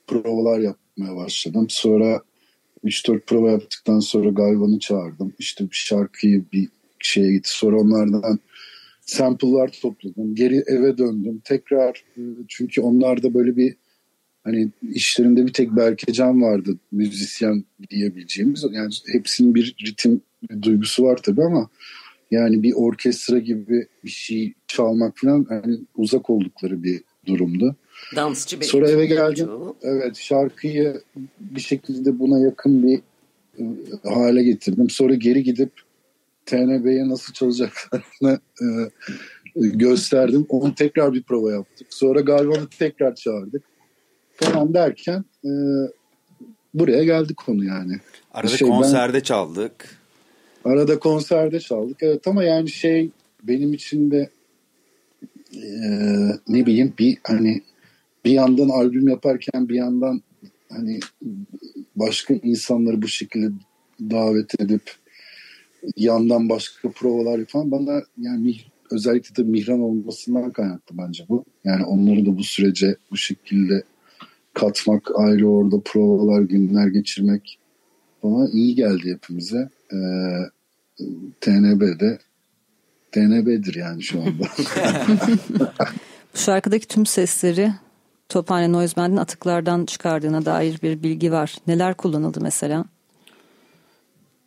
provalar yapmaya başladım. Sonra 3-4 prova yaptıktan sonra Gayvan'ı çağırdım. İşte bir şarkıyı bir şeye gitti. Sonra onlardan sample'lar topladım. Geri eve döndüm. Tekrar çünkü onlarda böyle bir hani işlerinde bir tek Berkecan vardı müzisyen diyebileceğimiz. Yani hepsinin bir ritim duygusu var tabii ama yani bir orkestra gibi bir şey çalmak falan hani uzak oldukları bir durumdu. Dansçı bir Sonra eve geldim. çoğu. Evet şarkıyı bir şekilde buna yakın bir e, hale getirdim. Sonra geri gidip TNB'ye nasıl çalacaklarını e, gösterdim. Onu tekrar bir prova yaptık. Sonra Galvan'ı tekrar çağırdık. Falan derken e, buraya geldik konu yani. Arada Şey, konserde çaldık. Arada konserde çaldık. Evet ama yani şey benim için de e, ne bileyim bir hani bir yandan albüm yaparken bir yandan hani başka insanları bu şekilde davet edip yandan başka provalar falan bana yani özellikle de Mihran olmasından kaynaklı bence bu. Yani onları da bu sürece bu şekilde katmak, ayrı orada provalar, günler geçirmek bana iyi geldi hepimize. Ee, TNB'de TNB'dir yani şu anda. *laughs* Bu şarkıdaki tüm sesleri Tophane Noise Band'in atıklardan çıkardığına dair bir bilgi var. Neler kullanıldı mesela?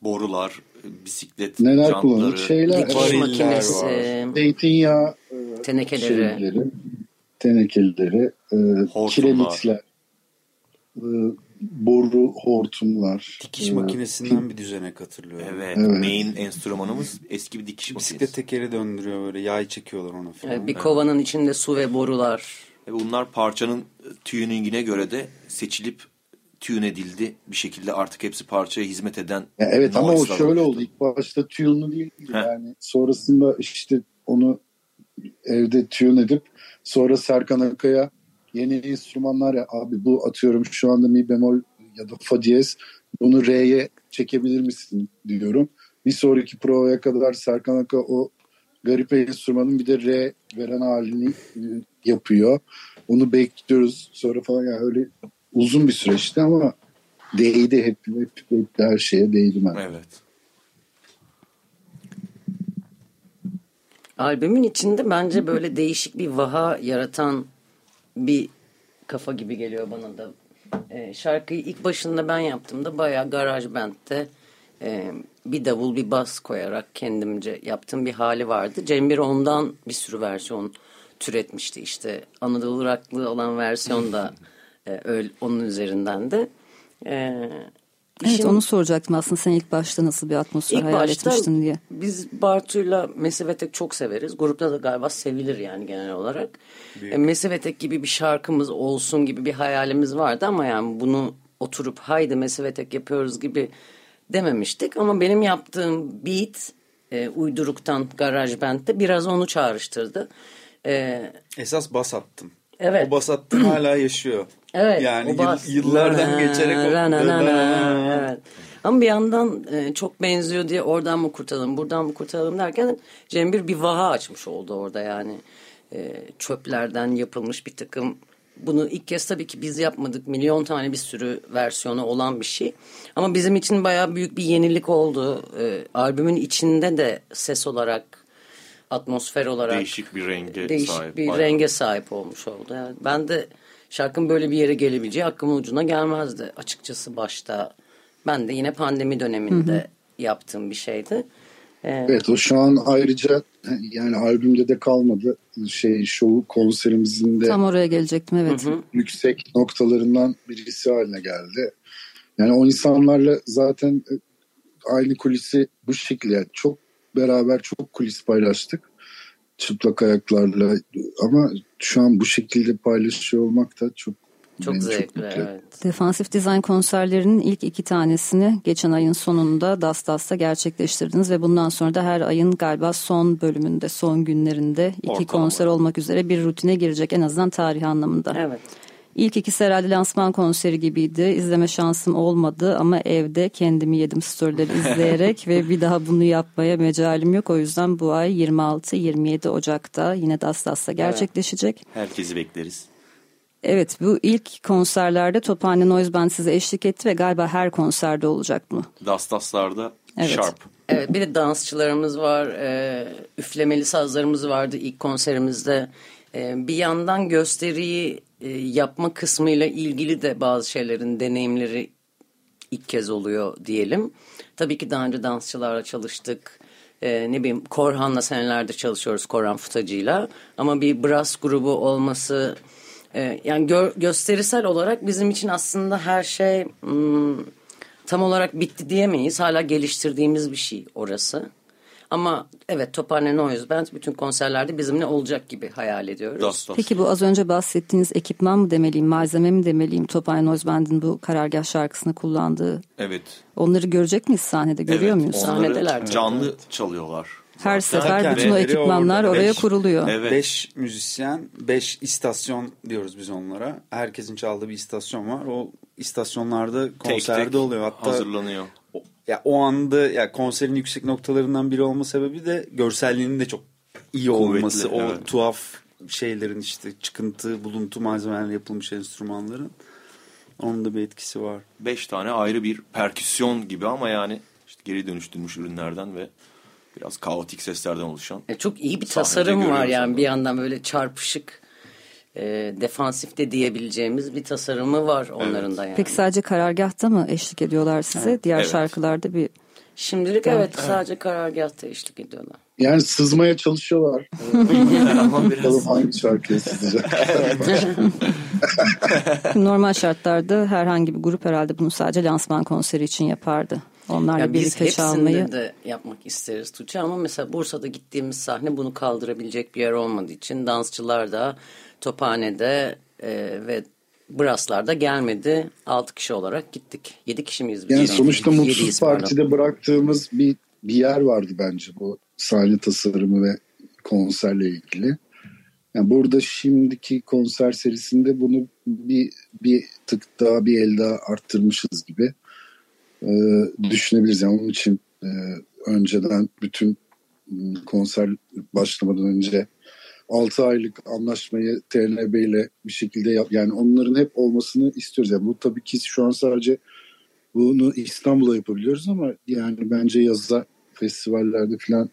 Borular, bisiklet Neler jantları. kullanıldı? Şeyler, Dikiş makinesi, zeytinyağı e, tenekeleri. şeyleri, tenekeleri, e, kiremitler, e, boru hortumlar. Dikiş e, makinesinden bir düzenek hatırlıyorum. Evet, Evet. main enstrümanımız eski bir dikiş Bisiklet makinesi. tekeri döndürüyor böyle yay çekiyorlar ona falan. Evet, bir kovanın içinde su ve borular. Ve bunlar parçanın tuningine göre de seçilip tune edildi. Bir şekilde artık hepsi parçaya hizmet eden Ya evet ama o şöyle oluştu. oldu. İlk başta tune'lu değil Heh. yani. Sonrasında işte onu evde tune edip sonra Serkan Akay'a yeni enstrümanlar ya abi bu atıyorum şu anda mi bemol ya da fa diyez bunu re'ye çekebilir misin diyorum. Bir sonraki provaya kadar Serkan Aka o garip enstrümanın bir de re veren halini e, yapıyor. Onu bekliyoruz sonra falan yani öyle uzun bir süreçti ama değdi hep, hep, hep her şeye değdi ben. Evet. Albümün içinde bence böyle değişik bir vaha yaratan bir kafa gibi geliyor bana da. Ee, şarkıyı ilk başında ben yaptığımda bayağı garaj band'te e, bir davul bir bas koyarak kendimce yaptığım bir hali vardı. Cembir ondan bir sürü versiyon türetmişti işte. Anadolu Iraklı olan versiyon da *laughs* e, öyle, onun üzerinden de. Ee, Evet işin- onu soracaktım aslında sen ilk başta nasıl bir atmosfer İlk hayal etmiştin diye. biz Bartu'yla Mesivetek çok severiz. Grupta da galiba sevilir yani genel olarak. E, Mesivetek gibi bir şarkımız olsun gibi bir hayalimiz vardı ama yani bunu oturup haydi Mesivetek yapıyoruz gibi dememiştik. Ama benim yaptığım beat e, uyduruktan Garaj Band'de biraz onu çağrıştırdı. E, Esas bas attım. Evet. O bas attım hala yaşıyor. Evet. Yani bas. yıllardan geçerek o. Evet. Ama bir yandan e, çok benziyor diye oradan mı kurtaralım buradan mı kurtaralım derken Cembir bir vaha açmış oldu orada yani. E, çöplerden yapılmış bir takım bunu ilk kez tabii ki biz yapmadık. Milyon tane bir sürü versiyonu olan bir şey. Ama bizim için bayağı büyük bir yenilik oldu. E, albümün içinde de ses olarak, atmosfer olarak Değişik bir renge değişik sahip. bir bayağı. renge sahip olmuş oldu. Yani ben de şarkının böyle bir yere gelebileceği aklımın ucuna gelmezdi açıkçası başta. Ben de yine pandemi döneminde yaptığım bir şeydi. Ee, Evet o şu an ayrıca yani albümde de kalmadı. Şey şovu konserimizin de Tam oraya gelecektim evet. yüksek noktalarından birisi haline geldi. Yani o insanlarla zaten e, aynı kulisi bu şekilde yani çok beraber çok kulis paylaştık. Çıplak ayaklarla ama şu an bu şekilde paylaşıyor olmak da çok çok beni zevkli mutlu etti. evet. Defansif Design konserlerinin ilk iki tanesini geçen ayın sonunda Das Das'ta gerçekleştirdiniz ve bundan sonra da her ayın galiba son bölümünde, son günlerinde iki Ortalama. konser olmak üzere bir rutine girecek en azından tarih anlamında. Evet. İlk ikisi herhalde lansman konseri gibiydi. İzleme şansım olmadı ama evde kendimi yedim storyleri *laughs* izleyerek ve bir daha bunu yapmaya mecalim yok. O yüzden bu ay 26-27 Ocak'ta yine Das Das'ta gerçekleşecek. Herkesi bekleriz. Evet bu ilk konserlerde Tophane Noise Band size eşlik etti ve galiba her konserde olacak mı? Dastaslar'da Evet. Sharp. Evet bir de dansçılarımız var. e, üflemeli sazlarımız vardı ilk konserimizde. E, bir yandan gösteriyi e, yapma kısmıyla ilgili de bazı şeylerin deneyimleri ilk kez oluyor diyelim. Tabii ki daha önce dansçılarla çalıştık. E, ne bileyim Korhan'la senelerdir çalışıyoruz Korhan Futacı'yla. Ama bir brass grubu olması e, yani gö- gösterisel olarak bizim için aslında her şey... hmm, tam olarak bitti diyemeyiz. Hala geliştirdiğimiz bir şey orası. Ama evet Tophane Noise Band bütün konserlerde bizimle olacak gibi hayal ediyoruz. Das, das. Peki bu az önce bahsettiğiniz ekipman mı demeliyim, malzeme mi demeliyim? Topay Noise Band'in bu karargah şarkısını kullandığı. Evet. Onları görecek miyiz sahnede? Görüyor evet, muyuz? Sahnedeler. Canlı çalıyorlar. Her sefer Zaten bütün o ekipmanlar orada. oraya Beş- kuruluyor. Evet. Beş müzisyen, beş istasyon diyoruz biz onlara. Herkesin çaldığı bir istasyon var. O istasyonlarda Tek konserde tek oluyor. Hatta hazırlanıyor. Ya o anda ya konserin yüksek noktalarından biri olma sebebi de görselliğinin de çok iyi Kuvvetli, olması. O evet. tuhaf şeylerin işte çıkıntı, buluntu malzemelerle yapılmış enstrümanların. Onun da bir etkisi var. Beş tane ayrı bir perküsyon gibi ama yani işte geri dönüştürülmüş ürünlerden ve biraz kaotik seslerden oluşan. E, çok iyi bir tasarım var yani bir yandan böyle çarpışık e, defansif de diyebileceğimiz bir tasarımı var onların da yani. Peki sadece karargahta mı eşlik ediyorlar size? Diğer Evet. şarkılarda bir Şimdilik evet, sadece karargahta eşlik ediyorlar. Yani sızmaya çalışıyorlar. *laughs* ama biraz Bakalım hangi şarkıya sızacak. *laughs* normal şartlarda herhangi bir grup herhalde bunu sadece lansman konseri için yapardı. Onlarla Ya biz birlikte hepsinde çalmayı. de yapmak isteriz Tuğçe ama mesela Bursa'da gittiğimiz sahne bunu kaldırabilecek bir yer olmadığı için dansçılar da Tophane'de e, ve Braslar'da gelmedi. 6 kişi olarak gittik. 7 kişi miyiz? biz? Yani sonuçta Yediyiz, Mutsuz pardon. Parti'de bıraktığımız bir, bir yer vardı bence bu sahne tasarımı ve konserle ilgili. Yani burada şimdiki konser serisinde bunu bir, bir tık daha bir el daha arttırmışız gibi ee, düşünebiliriz. Yani onun için e, önceden bütün konser başlamadan önce 6 aylık anlaşmayı TNB ile bir şekilde yap. Yani onların hep olmasını istiyoruz. Yani bu tabii ki şu an sadece bunu İstanbul'a yapabiliyoruz ama yani bence yazda festivallerde falan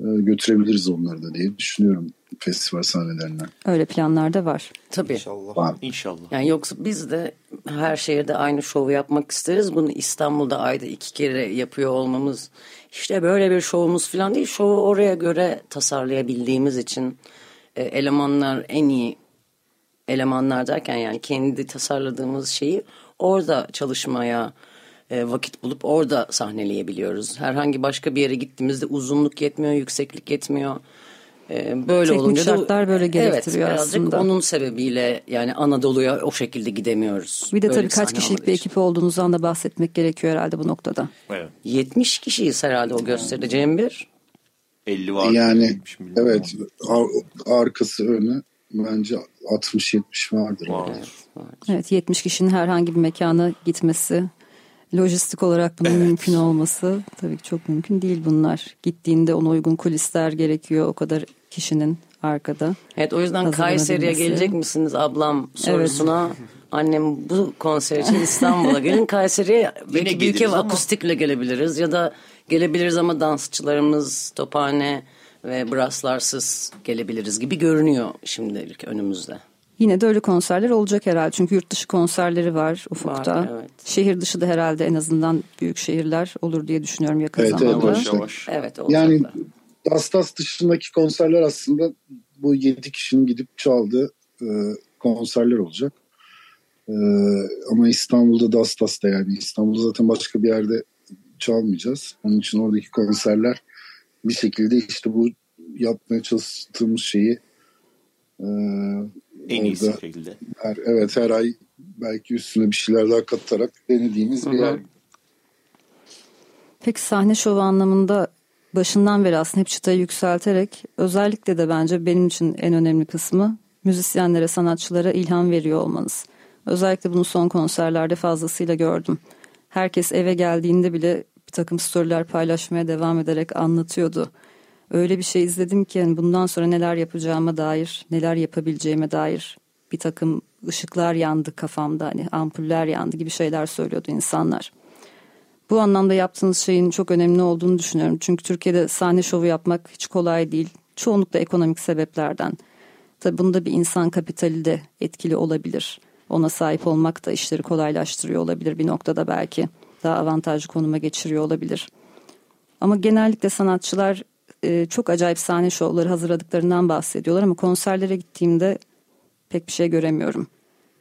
e, götürebiliriz onları da diye düşünüyorum festival sahnelerine. Öyle planlar da var. Tabii. İnşallah. Var. inşallah. Yani yoksa biz de her şehirde aynı şovu yapmak isteriz. Bunu İstanbul'da ayda iki kere yapıyor olmamız işte böyle bir şovumuz falan değil. Şovu oraya göre tasarlayabildiğimiz için e, elemanlar en iyi elemanlar derken yani kendi tasarladığımız şeyi orada çalışmaya e, vakit bulup orada sahneleyebiliyoruz. Herhangi başka bir yere gittiğimizde uzunluk yetmiyor, yükseklik yetmiyor. E, böyle Teknik olunca da şartlar böyle gerektiriyor evet, birazcık aslında. onun sebebiyle yani Anadolu'ya o şekilde gidemiyoruz. Bir de Böyle tabii kaç kişilik olmadığı bir ekip olduğunuzdan da bahsetmek gerekiyor herhalde bu noktada. Evet. 70 kişiyiz herhalde o gösteride Cem bir. 50 var. Yani 70 milyon evet ar- arkası önü bence 60-70 vardır. vardır. Evet 70 kişinin herhangi bir mekana gitmesi, lojistik olarak bunun mümkün olması tabii ki çok mümkün değil bunlar. Gittiğinde ona uygun kulisler gerekiyor o kadar kişinin arkada. Evet o yüzden. Kayseri'ye gelecek misiniz ablam sorusuna annem bu konser için İstanbul'a gelin Kayseri'ye belki geliriz ama- akustikle gelebiliriz ya da gelebiliriz ama dansçılarımız tophane ve braslarsız gelebiliriz gibi görünüyor şimdilik önümüzde. Yine de öyle konserler olacak herhalde çünkü yurt dışı konserleri var ufukta. Var, evet. Şehir dışı da herhalde en azından büyük şehirler olur diye düşünüyorum yakın Evet, evet, zamanda. Yavaş evet. yavaş. Evet Yani olacaklar. Dastas dışındaki konserler aslında bu 7 kişinin gidip çaldığı e, konserler olacak. E, ama İstanbul'da Dastas'ta yani İstanbul'da zaten başka bir yerde çalmayacağız. Onun için oradaki konserler bir şekilde işte bu yapmaya çalıştığımız şeyi e, En iyisi orada şekilde. her, evet her ay belki üstüne bir şeyler daha katarak denediğimiz bir yer. Peki sahne şovu anlamında başından beri aslında hep çıtayı yükselterek özellikle de bence benim için en önemli kısmı müzisyenlere, sanatçılara ilham veriyor olmanız. Özellikle bunu son konserlerde fazlasıyla gördüm. Herkes eve geldiğinde bile bir takım storyler paylaşmaya devam ederek anlatıyordu. Öyle bir şey izledim ki yani bundan sonra neler yapacağıma dair, neler yapabileceğime dair bir takım ışıklar yandı kafamda hani ampuller yandı gibi şeyler söylüyordu insanlar. Bu anlamda yaptığınız şeyin çok önemli olduğunu düşünüyorum. Çünkü Türkiye'de sahne şovu yapmak hiç kolay değil. Çoğunlukla ekonomik sebeplerden. Tabii bunda bir insan kapitali de etkili olabilir. Ona sahip olmak da işleri kolaylaştırıyor olabilir bir noktada belki. Daha avantajlı konuma geçiriyor olabilir. Ama genellikle sanatçılar e, çok acayip sahne şovları hazırladıklarından bahsediyorlar ama konserlere gittiğimde pek bir şey göremiyorum.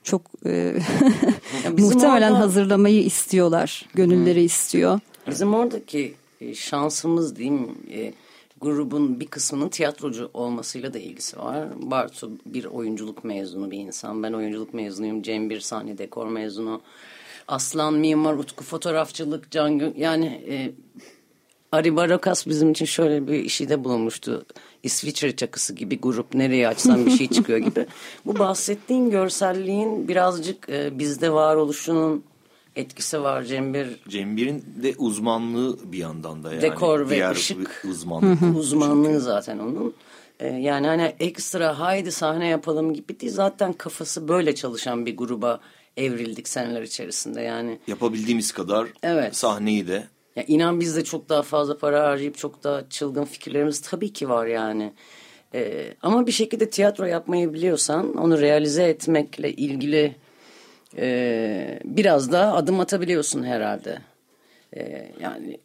Çok e, *laughs* *laughs* Muhtemelen orada- hazırlamayı istiyorlar. Gönülleri istiyor. Bizim oradaki e, şansımız diyeyim e, grubun bir kısmının tiyatrocu olmasıyla da ilgisi var. Bartu bir oyunculuk mezunu bir insan. Ben oyunculuk mezunuyum. Cem bir sahne dekor mezunu. Aslan mimar, Utku fotoğrafçılık, Can Gö- yani e, Ari Barakas bizim için şöyle bir işi de bulunmuştu. İsviçre çakısı gibi grup nereye açsam bir şey çıkıyor gibi. *laughs* Bu bahsettiğin görselliğin birazcık e, bizde varoluşunun etkisi var. Cembir Cembir'in de uzmanlığı bir yandan da yani. Dekor ve Diğer ışık. uzmanlık. uzmanlığı zaten onun. Ee, yani hani ekstra haydi sahne yapalım gibi değil. Zaten kafası böyle çalışan bir gruba evrildik seneler içerisinde. Yani Yapabildiğimiz kadar Evet. sahneyi de ya inan biz de çok daha fazla para harcayıp çok daha çılgın fikirlerimiz tabii ki var yani. Ee, ama bir şekilde tiyatro yapmayı biliyorsan onu realize etmekle ilgili e, biraz daha adım atabiliyorsun herhalde. Ee, yani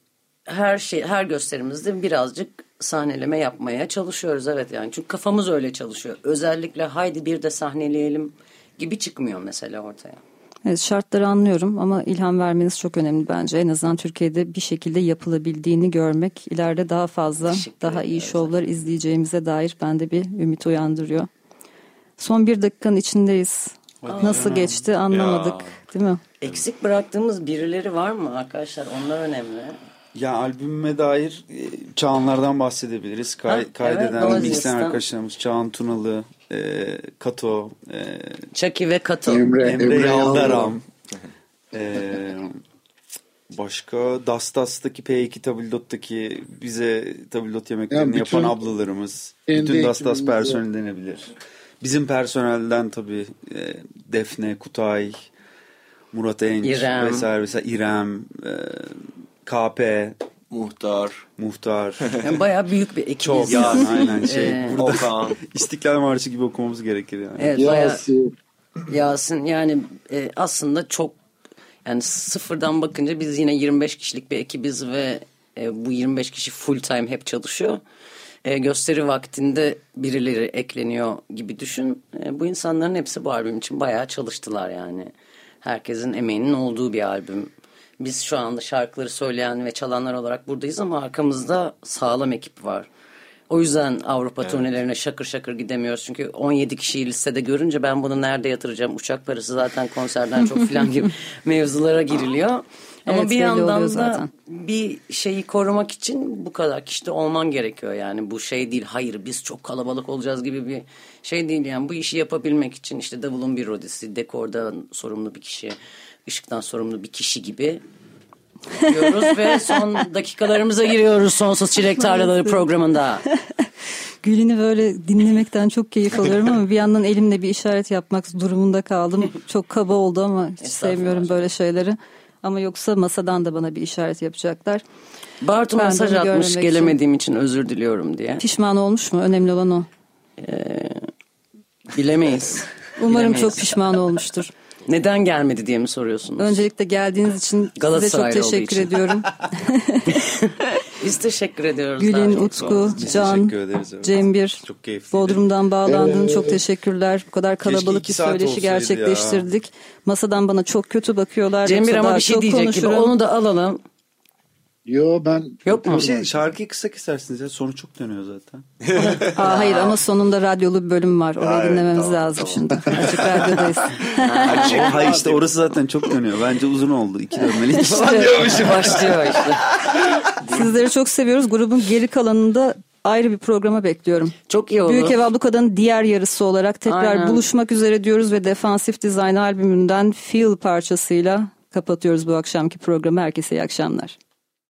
her şey her gösterimizde birazcık sahneleme yapmaya çalışıyoruz evet yani çünkü kafamız öyle çalışıyor. Özellikle haydi bir de sahneleyelim gibi çıkmıyor mesela ortaya. Evet, şartları anlıyorum ama ilham vermeniz çok önemli bence. En azından Türkiye'de bir şekilde yapılabildiğini görmek ileride daha fazla, Teşekkür daha iyi şovlar izleyeceğimize dair bende bir ümit uyandırıyor. Son bir dakikanın içindeyiz. Nasıl geçti anlamadık değil mi? Eksik bıraktığımız birileri var mı arkadaşlar? Onlar önemli. Ya albümüme dair e, Çağanlardan bahsedebiliriz. Kay, Ha, evet, kaydeden, mixleyen Zinistan. arkadaşlarımız Çağan Tunalı, e, Kato, e, Chucky ve Kato. Emre, Emre, Emre Yaldaram. *laughs* e, başka Dastas'taki P2 tabildot'taki bize tabildot yemeklerini Yani bütün- yapan ablalarımız. bütün Dastas personeli denebilir. Bizim personelden tabii e, Defne, Kutay, Murat Enç İrem. vesaire vesaire İrem, e, KP, muhtar, Muhtar. *laughs* Yani bayağı büyük bir ekibiz. Çok Ya. yani aynen şey. Ee, Burada Okan. *laughs* İstiklal Marşı gibi okumamız gerekir yani. Evet, bayağı Yasin. Yasin yani e, aslında çok yani sıfırdan bakınca biz yine 25 kişilik bir ekibiz ve e, bu 25 kişi full time hep çalışıyor. E, gösteri vaktinde birileri ekleniyor gibi düşün. E, bu insanların hepsi bu albüm için bayağı çalıştılar yani. Herkesin emeğinin olduğu bir albüm. Biz şu anda şarkıları söyleyen ve çalanlar olarak buradayız ama arkamızda sağlam ekip var. O yüzden Avrupa turnelerine şakır şakır gidemiyoruz. Çünkü 17 kişiyi listede görünce ben bunu nerede yatıracağım? Uçak parası zaten konserden çok filan gibi *laughs* mevzulara giriliyor. Ama Evet, bir yandan da zaten. bir şeyi korumak için bu kadar kişide olman gerekiyor. Yani bu şey değil hayır biz çok kalabalık olacağız gibi bir şey değil. Yani bu işi yapabilmek için işte davulun bir rodisi, dekordan sorumlu bir kişi, ışıktan sorumlu bir kişi gibi diyoruz *laughs* ve son dakikalarımıza giriyoruz Sonsuz Çilek Tarlaları programında. *laughs* Gül'ünü böyle dinlemekten çok keyif alıyorum ama bir yandan elimle bir işaret yapmak durumunda kaldım. *laughs* Çok kaba oldu ama hiç sevmiyorum böyle şeyleri. Ama yoksa masadan da bana bir işaret yapacaklar. Bartu Ben mesaj atmış için- gelemediğim için özür diliyorum diye. Pişman olmuş mu? Önemli olan o. Bilemeyiz. *laughs* Umarım Bilemeyiz. çok pişman olmuştur. *laughs* Neden gelmedi diye mi soruyorsunuz? Öncelikle geldiğiniz için size çok teşekkür ediyorum. *laughs* Biz teşekkür ediyoruz. Çok. Utku, Can, teşekkür ederiz, evet. Cembir. Bodrum'dan bağlandığın Evet. çok teşekkürler. Bu kadar kalabalık bir söyleşi gerçekleştirdik. Masadan bana çok kötü bakıyorlar. Yoksa ama bir şey diyecek gibi. konuşurum. Onu da alalım. Yo ben Yok mu? Bir şey şarkıyı kısa kesersiniz ya sonu çok dönüyor zaten. Aa, hayır ama sonunda radyolu bir bölüm var. Orayı Hayır, dinlememiz tamam, lazım tamam. şimdi. Açık radyodayız. *laughs* Hayır işte orası zaten çok dönüyor. Bence uzun oldu. İki dönmeli. İşte başlıyor işte. Sizleri çok seviyoruz. Grubun geri kalanında ayrı bir programa bekliyorum. Çok iyi olur. Büyük Ev Ablukada'nın diğer yarısı olarak tekrar Aynen. buluşmak üzere diyoruz ve Defansif Design albümünden Feel parçasıyla kapatıyoruz bu akşamki programı. Herkese iyi akşamlar.